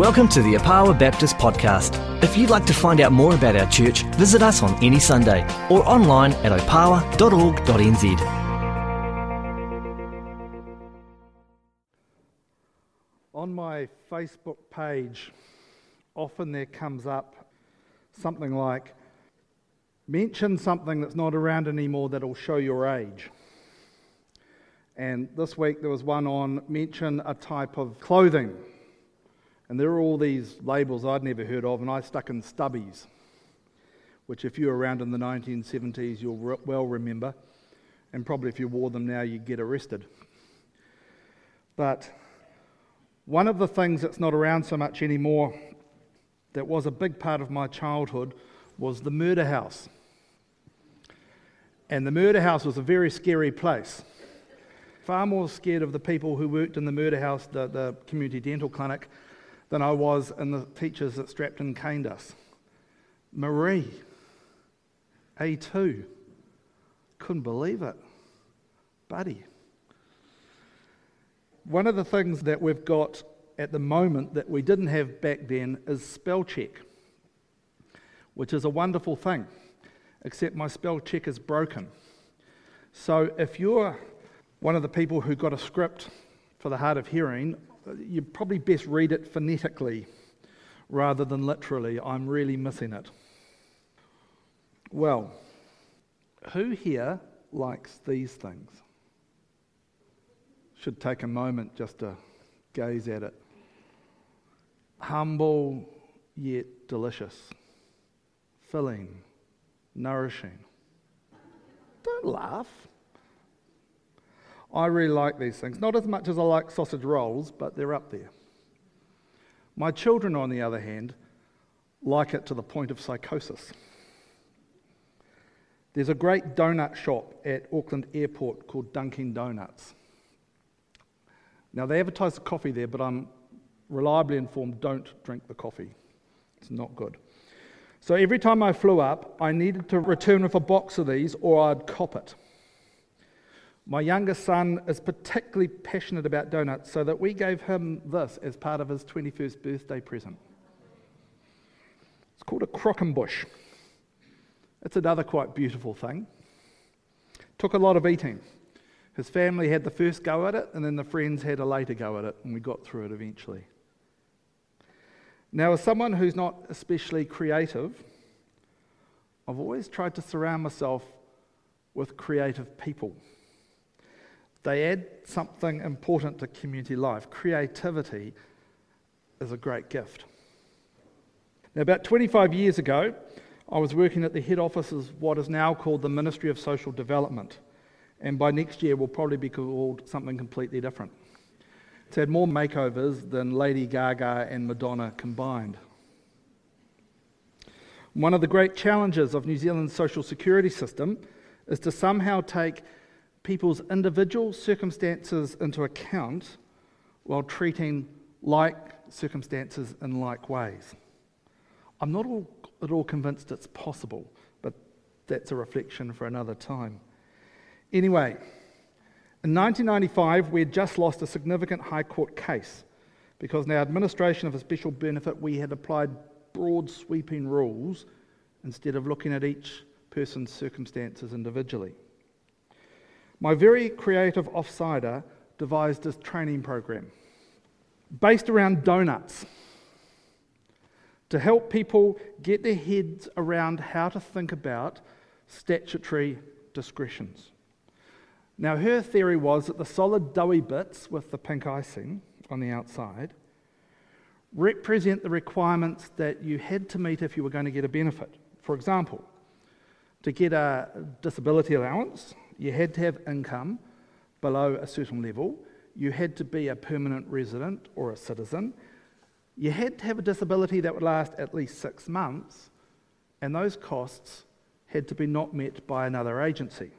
Welcome to the Opawa Baptist Podcast. If you'd like to find out more about our church, visit us on any Sunday or online at opawa.org.nz. On my Facebook page, often there comes up something like mention something that's not around anymore that'll show your age. And this week there was one on mention a type of clothing and there were all these labels I'd never heard of, and I stuck in stubbies, which, if you were around in the 1970s, you'll well remember. And probably if you wore them now, you'd get arrested. But one of the things that's not around so much anymore that was a big part of my childhood was the murder house. And the murder house was a very scary place. Far more scared of the people who worked in the murder house, the, the community dental clinic, than I was in the teachers that strapped and caned us. Marie, A2, couldn't believe it. Buddy. One of the things that we've got at the moment that we didn't have back then is spell check, which is a wonderful thing, except my spell check is broken. So if you're one of the people who got a script for the hard of hearing, you probably best read it phonetically rather than literally. I'm really missing it. Well, who here likes these things? Should take a moment just to gaze at it. Humble yet delicious, filling, nourishing. Don't laugh. I really like these things. Not as much as I like sausage rolls, but they're up there. My children, on the other hand, like it to the point of psychosis. There's a great donut shop at Auckland Airport called Dunkin' Donuts. Now, they advertise the coffee there, but I'm reliably informed don't drink the coffee. It's not good. So every time I flew up, I needed to return with a box of these or I'd cop it. My youngest son is particularly passionate about donuts, so that we gave him this as part of his 21st birthday present. It's called a croquembouche. It's another quite beautiful thing. Took a lot of eating. His family had the first go at it, and then the friends had a later go at it, and we got through it eventually. Now, as someone who's not especially creative, I've always tried to surround myself with creative people. They add something important to community life. Creativity is a great gift. Now, about 25 years ago, I was working at the head office of what is now called the Ministry of Social Development, and by next year will probably be called something completely different. It's had more makeovers than Lady Gaga and Madonna combined. One of the great challenges of New Zealand's social security system is to somehow take people's individual circumstances into account while treating like circumstances in like ways. I'm not all, at all convinced it's possible, but that's a reflection for another time. Anyway, in 1995, we had just lost a significant High Court case because in our administration of a special benefit, we had applied broad sweeping rules instead of looking at each person's circumstances individually. My very creative offsider devised a training program based around donuts to help people get their heads around how to think about statutory discretions. Now, her theory was that the solid doughy bits with the pink icing on the outside represent the requirements that you had to meet if you were going to get a benefit. For example, to get a disability allowance, you had to have income below a certain level, you had to be a permanent resident or a citizen, you had to have a disability that would last at least six months, and those costs had to be not met by another agency.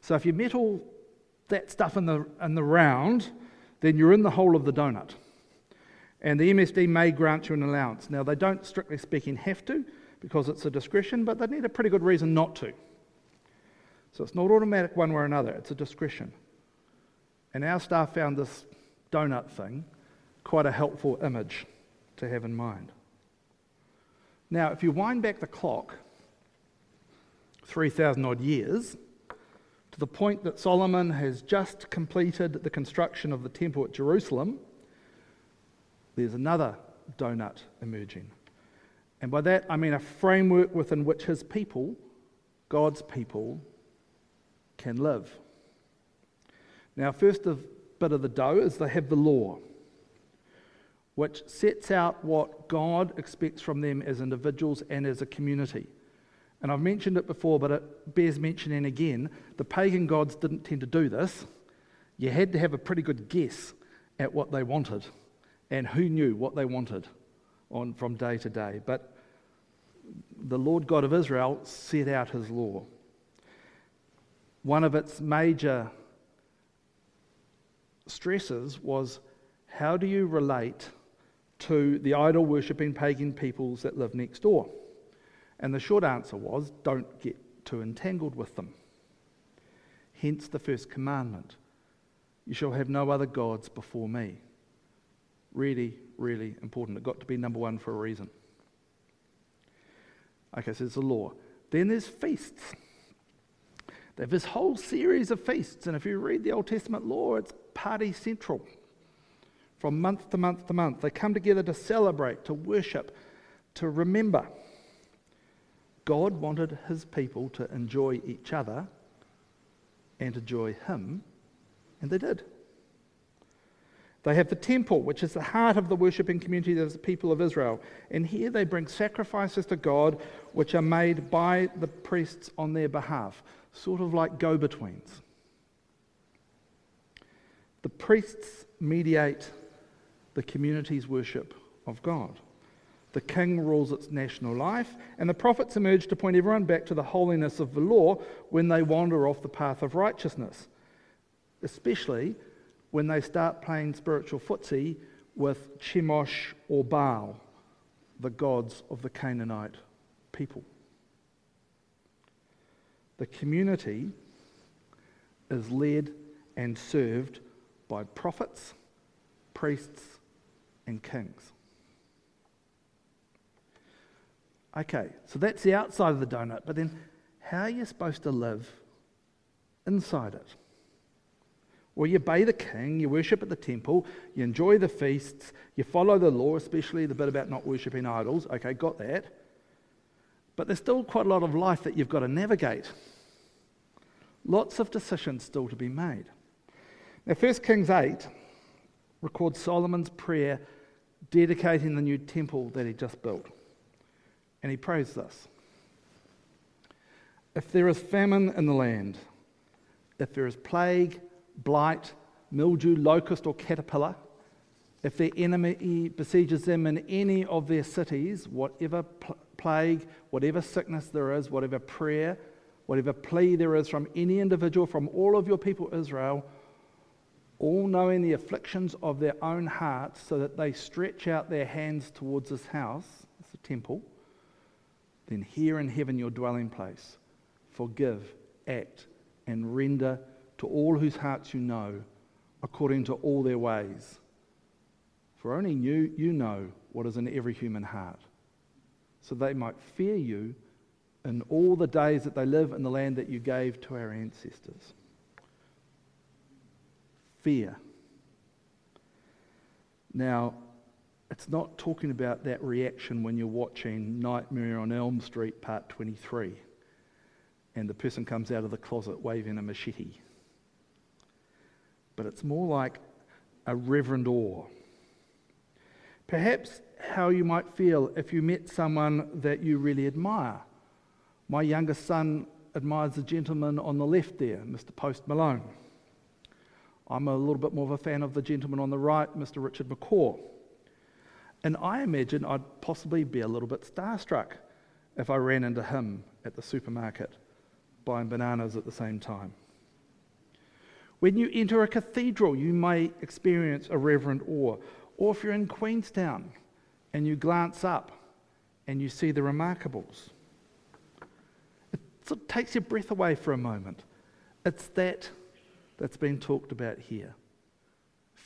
So if you met all that stuff in the, in the round, then you're in the hole of the donut. And the MSD may grant you an allowance. Now, they don't, strictly speaking, have to because it's a discretion, but they need a pretty good reason not to. So it's not automatic one way or another, it's a discretion. And our staff found this donut thing quite a helpful image to have in mind. Now, if you wind back the clock 3,000 odd years, to the point that Solomon has just completed the construction of the temple at Jerusalem, there's another donut emerging. And by that, I mean a framework within which his people, God's people, can live. Now, first of, bit of the dough is they have the law, which sets out what God expects from them as individuals and as a community. And I've mentioned it before, but it bears mentioning again. The pagan gods didn't tend to do this. You had to have a pretty good guess at what they wanted and who knew what they wanted on, from day to day. But the Lord God of Israel set out his law. One of its major stresses was how do you relate to the idol worshipping pagan peoples that live next door? And the short answer was don't get too entangled with them. Hence the first commandment you shall have no other gods before me. Really, really important. It got to be number one for a reason. Okay, so there's the law. Then there's feasts. They have this whole series of feasts, and if you read the Old Testament law, it's party central. From month to month to month, they come together to celebrate, to worship, to remember. God wanted his people to enjoy each other and enjoy him, and they did. They have the temple, which is the heart of the worshipping community of the people of Israel. And here they bring sacrifices to God, which are made by the priests on their behalf, sort of like go betweens. The priests mediate the community's worship of God. The king rules its national life, and the prophets emerge to point everyone back to the holiness of the law when they wander off the path of righteousness, especially when they start playing spiritual footsie with Chemosh or Baal, the gods of the Canaanite people. The community is led and served by prophets, priests, and kings. Okay, so that's the outside of the donut, but then how are you supposed to live inside it? Well, you obey the king, you worship at the temple, you enjoy the feasts, you follow the law, especially the bit about not worshipping idols. Okay, got that. But there's still quite a lot of life that you've got to navigate. Lots of decisions still to be made. Now, 1 Kings 8 records Solomon's prayer dedicating the new temple that he just built. And he prays this If there is famine in the land, if there is plague, blight, mildew, locust, or caterpillar, if their enemy besieges them in any of their cities, whatever pl- plague, whatever sickness there is, whatever prayer, whatever plea there is from any individual, from all of your people Israel, all knowing the afflictions of their own hearts, so that they stretch out their hands towards this house, the temple, then here in heaven, your dwelling place, forgive, act, and render to all whose hearts you know, according to all their ways. For only you, you know what is in every human heart, so they might fear you in all the days that they live in the land that you gave to our ancestors. Fear. Now, it's not talking about that reaction when you're watching Nightmare on Elm Street, part 23, and the person comes out of the closet waving a machete but it's more like a reverent awe. Perhaps how you might feel if you met someone that you really admire. My youngest son admires the gentleman on the left there, Mr. Post Malone. I'm a little bit more of a fan of the gentleman on the right, Mr. Richard McCaw. And I imagine I'd possibly be a little bit starstruck if I ran into him at the supermarket buying bananas at the same time. When you enter a cathedral, you may experience a reverent awe. Or if you're in Queenstown and you glance up and you see the remarkables, it sort of takes your breath away for a moment. It's that that's been talked about here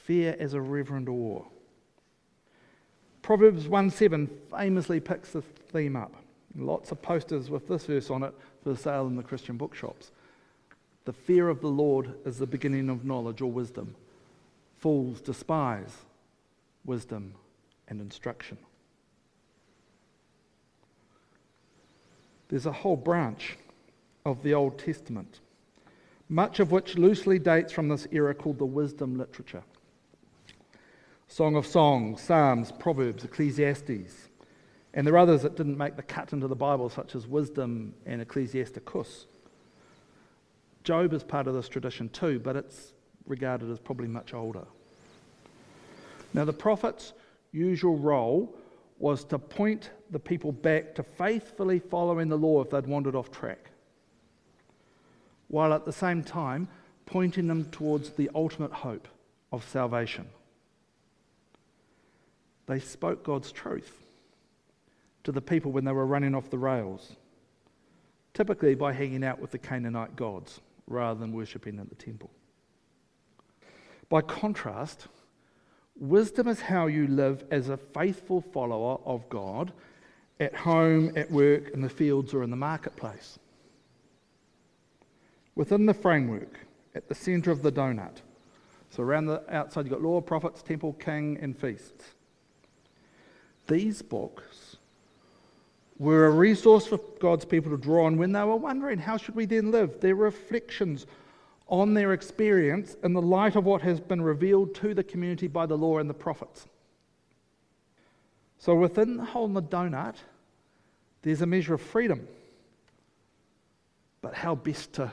fear as a reverent awe. Proverbs 1 7 famously picks this theme up. Lots of posters with this verse on it for sale in the Christian bookshops. The fear of the Lord is the beginning of knowledge or wisdom. Fools despise wisdom and instruction. There's a whole branch of the Old Testament, much of which loosely dates from this era called the wisdom literature. Song of Songs, Psalms, Proverbs, Ecclesiastes. And there are others that didn't make the cut into the Bible, such as Wisdom and Ecclesiasticus. Job is part of this tradition too, but it's regarded as probably much older. Now, the prophet's usual role was to point the people back to faithfully following the law if they'd wandered off track, while at the same time pointing them towards the ultimate hope of salvation. They spoke God's truth to the people when they were running off the rails, typically by hanging out with the Canaanite gods rather than worshipping at the temple. By contrast, wisdom is how you live as a faithful follower of God at home, at work, in the fields, or in the marketplace. Within the framework, at the centre of the donut. So around the outside, you've got law, prophets, temple, king, and feasts. These books were a resource for God's people to draw on when they were wondering how should we then live. Their reflections on their experience in the light of what has been revealed to the community by the law and the prophets. So within the hole in the donut, there's a measure of freedom. But how best to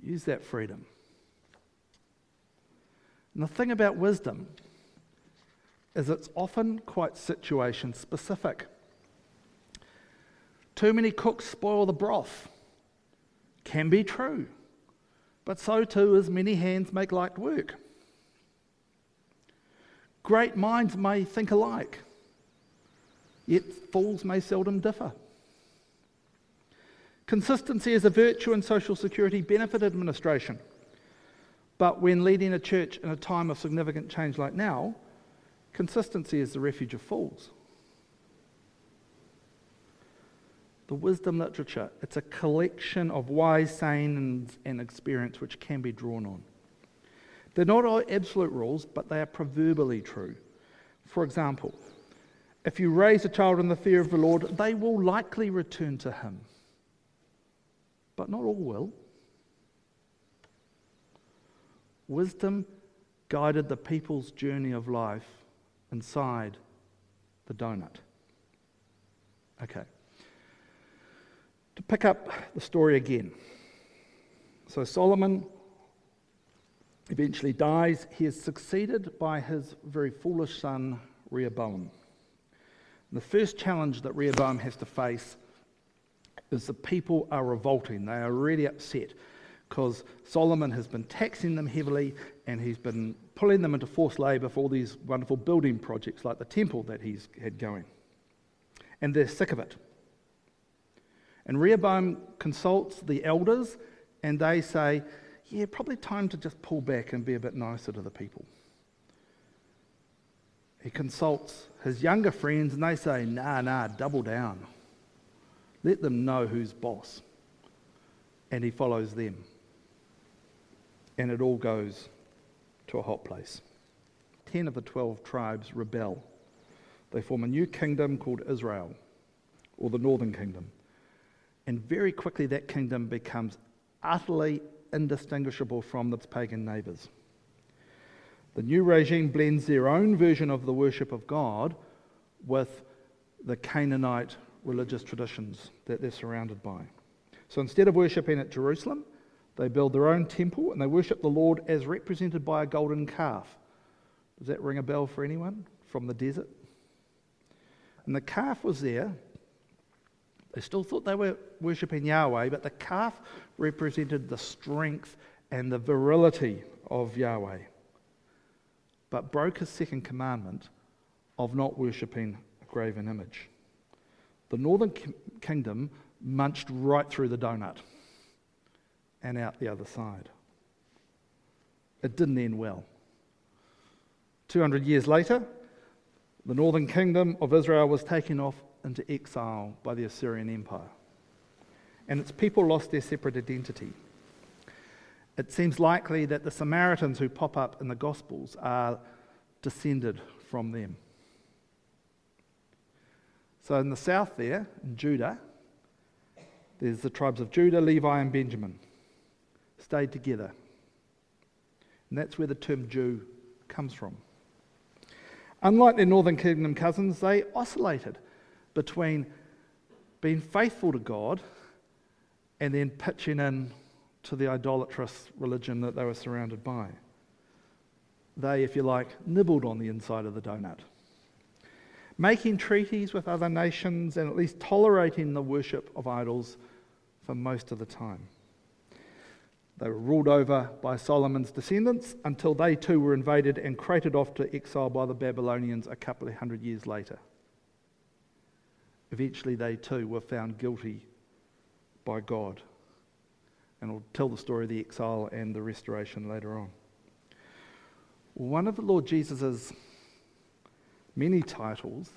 use that freedom? And the thing about wisdom is it's often quite situation specific. Too many cooks spoil the broth. Can be true. But so too as many hands make light work. Great minds may think alike, yet fools may seldom differ. Consistency is a virtue in social security benefit administration. But when leading a church in a time of significant change like now, consistency is the refuge of fools. The wisdom literature. It's a collection of wise sayings and experience which can be drawn on. They're not all absolute rules, but they are proverbially true. For example, if you raise a child in the fear of the Lord, they will likely return to him. But not all will. Wisdom guided the people's journey of life inside the donut. Okay. To pick up the story again. So Solomon eventually dies. He is succeeded by his very foolish son, Rehoboam. And the first challenge that Rehoboam has to face is the people are revolting. They are really upset because Solomon has been taxing them heavily and he's been pulling them into forced labour for all these wonderful building projects like the temple that he's had going. And they're sick of it. And Rehoboam consults the elders, and they say, Yeah, probably time to just pull back and be a bit nicer to the people. He consults his younger friends, and they say, Nah, nah, double down. Let them know who's boss. And he follows them. And it all goes to a hot place. Ten of the twelve tribes rebel. They form a new kingdom called Israel, or the northern kingdom. And very quickly, that kingdom becomes utterly indistinguishable from its pagan neighbours. The new regime blends their own version of the worship of God with the Canaanite religious traditions that they're surrounded by. So instead of worshipping at Jerusalem, they build their own temple and they worship the Lord as represented by a golden calf. Does that ring a bell for anyone from the desert? And the calf was there they still thought they were worshipping Yahweh, but the calf represented the strength and the virility of Yahweh, but broke his second commandment of not worshipping a graven image. The northern kingdom munched right through the donut and out the other side. It didn't end well. 200 years later, The northern kingdom of Israel was taken off into exile by the Assyrian Empire, and its people lost their separate identity. It seems likely that the Samaritans who pop up in the Gospels are descended from them. So in the south there, in Judah, there's the tribes of Judah, Levi, and Benjamin stayed together. And that's where the term Jew comes from. Unlike their northern kingdom cousins, they oscillated between being faithful to God and then pitching in to the idolatrous religion that they were surrounded by. They, if you like, nibbled on the inside of the donut. Making treaties with other nations and at least tolerating the worship of idols for most of the time. They were ruled over by Solomon's descendants until they too were invaded and crated off to exile by the Babylonians a couple of hundred years later. Eventually, they too were found guilty by God. And I'll tell the story of the exile and the restoration later on. One of the Lord Jesus' many titles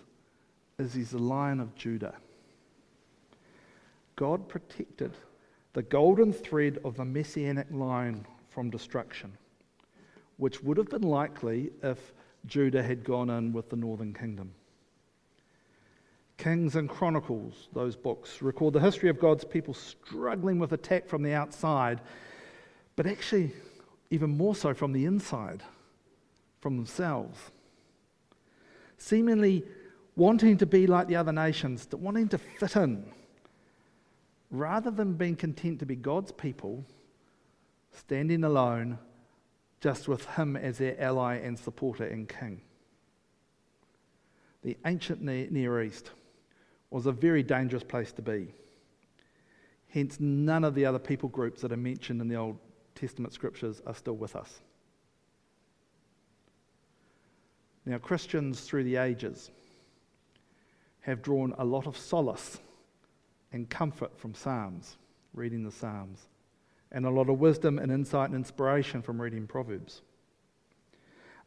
is He's the Lion of Judah. God protected the golden thread of the messianic line from destruction, which would have been likely if Judah had gone in with the northern kingdom. Kings and Chronicles, those books, record the history of God's people struggling with attack from the outside, but actually, even more so from the inside, from themselves. Seemingly wanting to be like the other nations, wanting to fit in, rather than being content to be God's people, standing alone, just with Him as their ally and supporter and king. The ancient Near East was a very dangerous place to be. Hence, none of the other people groups that are mentioned in the Old Testament scriptures are still with us. Now, Christians through the ages have drawn a lot of solace and comfort from Psalms, reading the Psalms, and a lot of wisdom and insight and inspiration from reading Proverbs.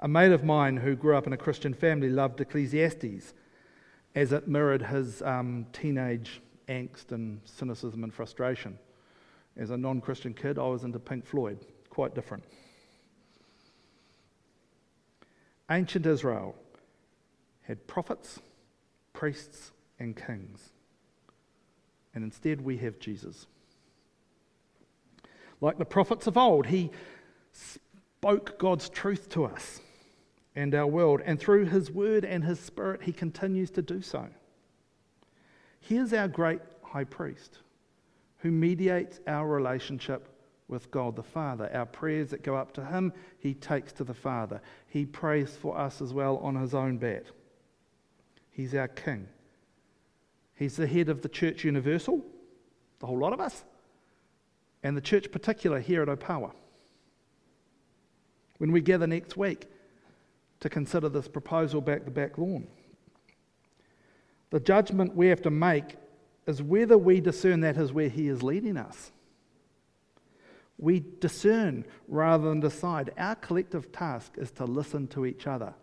A mate of mine who grew up in a Christian family loved Ecclesiastes as it mirrored his um, teenage angst and cynicism and frustration. As a non Christian kid, I was into Pink Floyd, quite different. Ancient Israel had prophets, priests, and kings. And instead, we have Jesus. Like the prophets of old, he spoke God's truth to us and our world. And through his word and his spirit, he continues to do so. Here's our great high priest who mediates our relationship with God the Father. Our prayers that go up to him, he takes to the Father. He prays for us as well on his own bat. He's our king. He's the head of the church universal, the whole lot of us, and the church particular here at Opawa. When we gather next week, to consider this proposal back the back lawn. The judgment we have to make is whether we discern that is where He is leading us. We discern rather than decide. Our collective task is to listen to each other.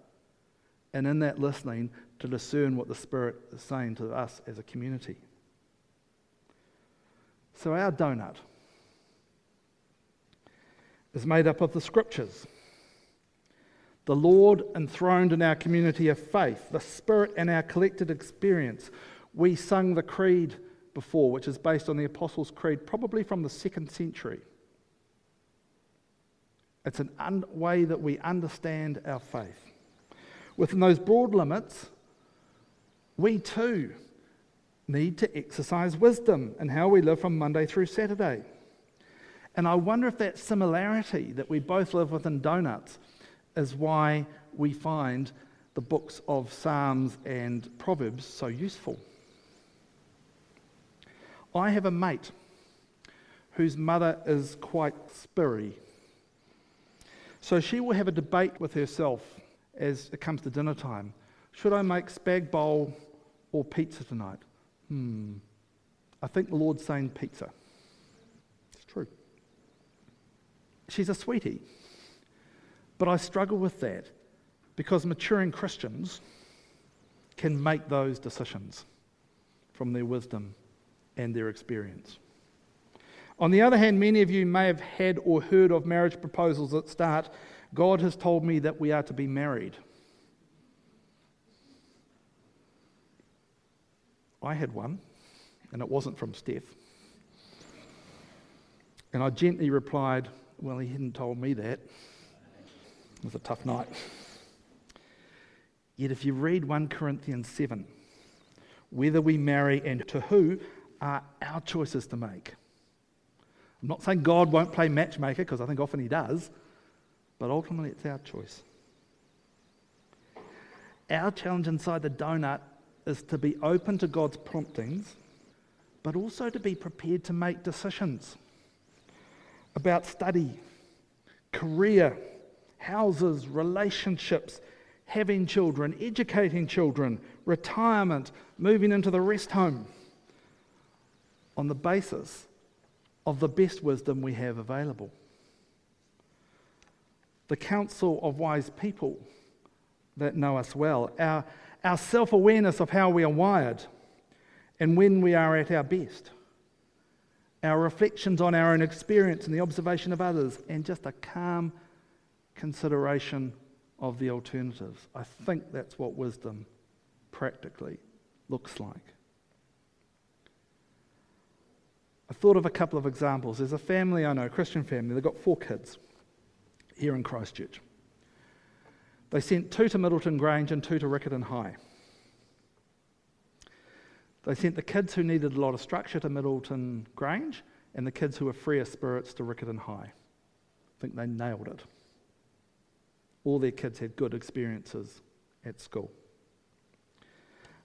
And in that listening, to discern what the Spirit is saying to us as a community. So, our donut is made up of the scriptures the Lord enthroned in our community of faith, the Spirit and our collected experience. We sung the Creed before, which is based on the Apostles' Creed, probably from the second century. It's a un- way that we understand our faith. Within those broad limits, we too need to exercise wisdom in how we live from Monday through Saturday. And I wonder if that similarity that we both live within donuts is why we find the books of Psalms and Proverbs so useful. I have a mate whose mother is quite spirry. So she will have a debate with herself as it comes to dinner time. Should I make spag bowl or pizza tonight? Hmm. I think the Lord's saying pizza. It's true. She's a sweetie. But I struggle with that because maturing Christians can make those decisions from their wisdom and their experience. On the other hand, many of you may have had or heard of marriage proposals that start God has told me that we are to be married. I had one, and it wasn't from Steph. And I gently replied, Well, he hadn't told me that. Was a tough night. Yet, if you read 1 Corinthians 7, whether we marry and to who are our choices to make. I'm not saying God won't play matchmaker, because I think often he does, but ultimately it's our choice. Our challenge inside the donut is to be open to God's promptings, but also to be prepared to make decisions about study, career, houses, relationships, having children, educating children, retirement, moving into the rest home on the basis of the best wisdom we have available. The counsel of wise people that know us well, our, our self awareness of how we are wired and when we are at our best, our reflections on our own experience and the observation of others, and just a calm consideration of the alternatives. I think that's what wisdom practically looks like. I thought of a couple of examples. There's a family I know, a Christian family, they've got four kids here in Christchurch. They sent two to Middleton Grange and two to Riccarton High. They sent the kids who needed a lot of structure to Middleton Grange and the kids who were freer spirits to Riccarton High. I think they nailed it all their kids had good experiences at school.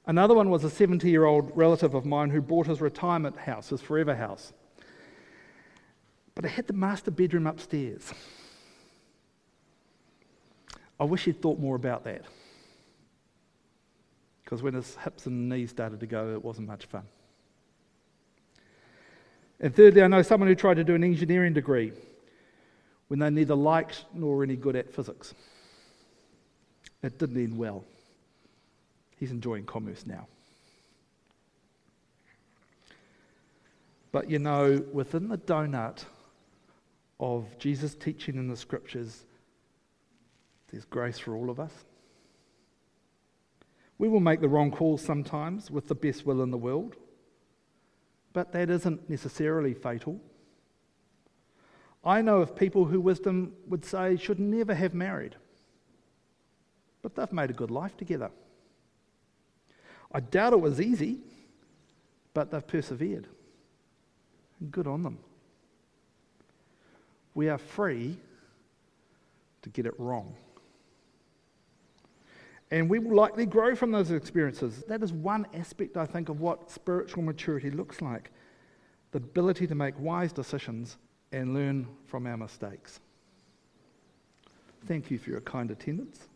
Another one was a 70 year old relative of mine who bought his retirement house, his forever house. But it had the master bedroom upstairs. I wish he'd thought more about that. Because when his hips and knees started to go, it wasn't much fun. And thirdly, I know someone who tried to do an engineering degree when they neither liked nor any good at physics. It didn't end well. He's enjoying commerce now. But you know, within the donut of Jesus' teaching in the scriptures, there's grace for all of us. We will make the wrong calls sometimes with the best will in the world, but that isn't necessarily fatal. I know of people who wisdom would say should never have married, but they've made a good life together. I doubt it was easy, but they've persevered. good on them. We are free to get it wrong. And we will likely grow from those experiences. That is one aspect, I think, of what spiritual maturity looks like the ability to make wise decisions and learn from our mistakes. Thank you for your kind attendance.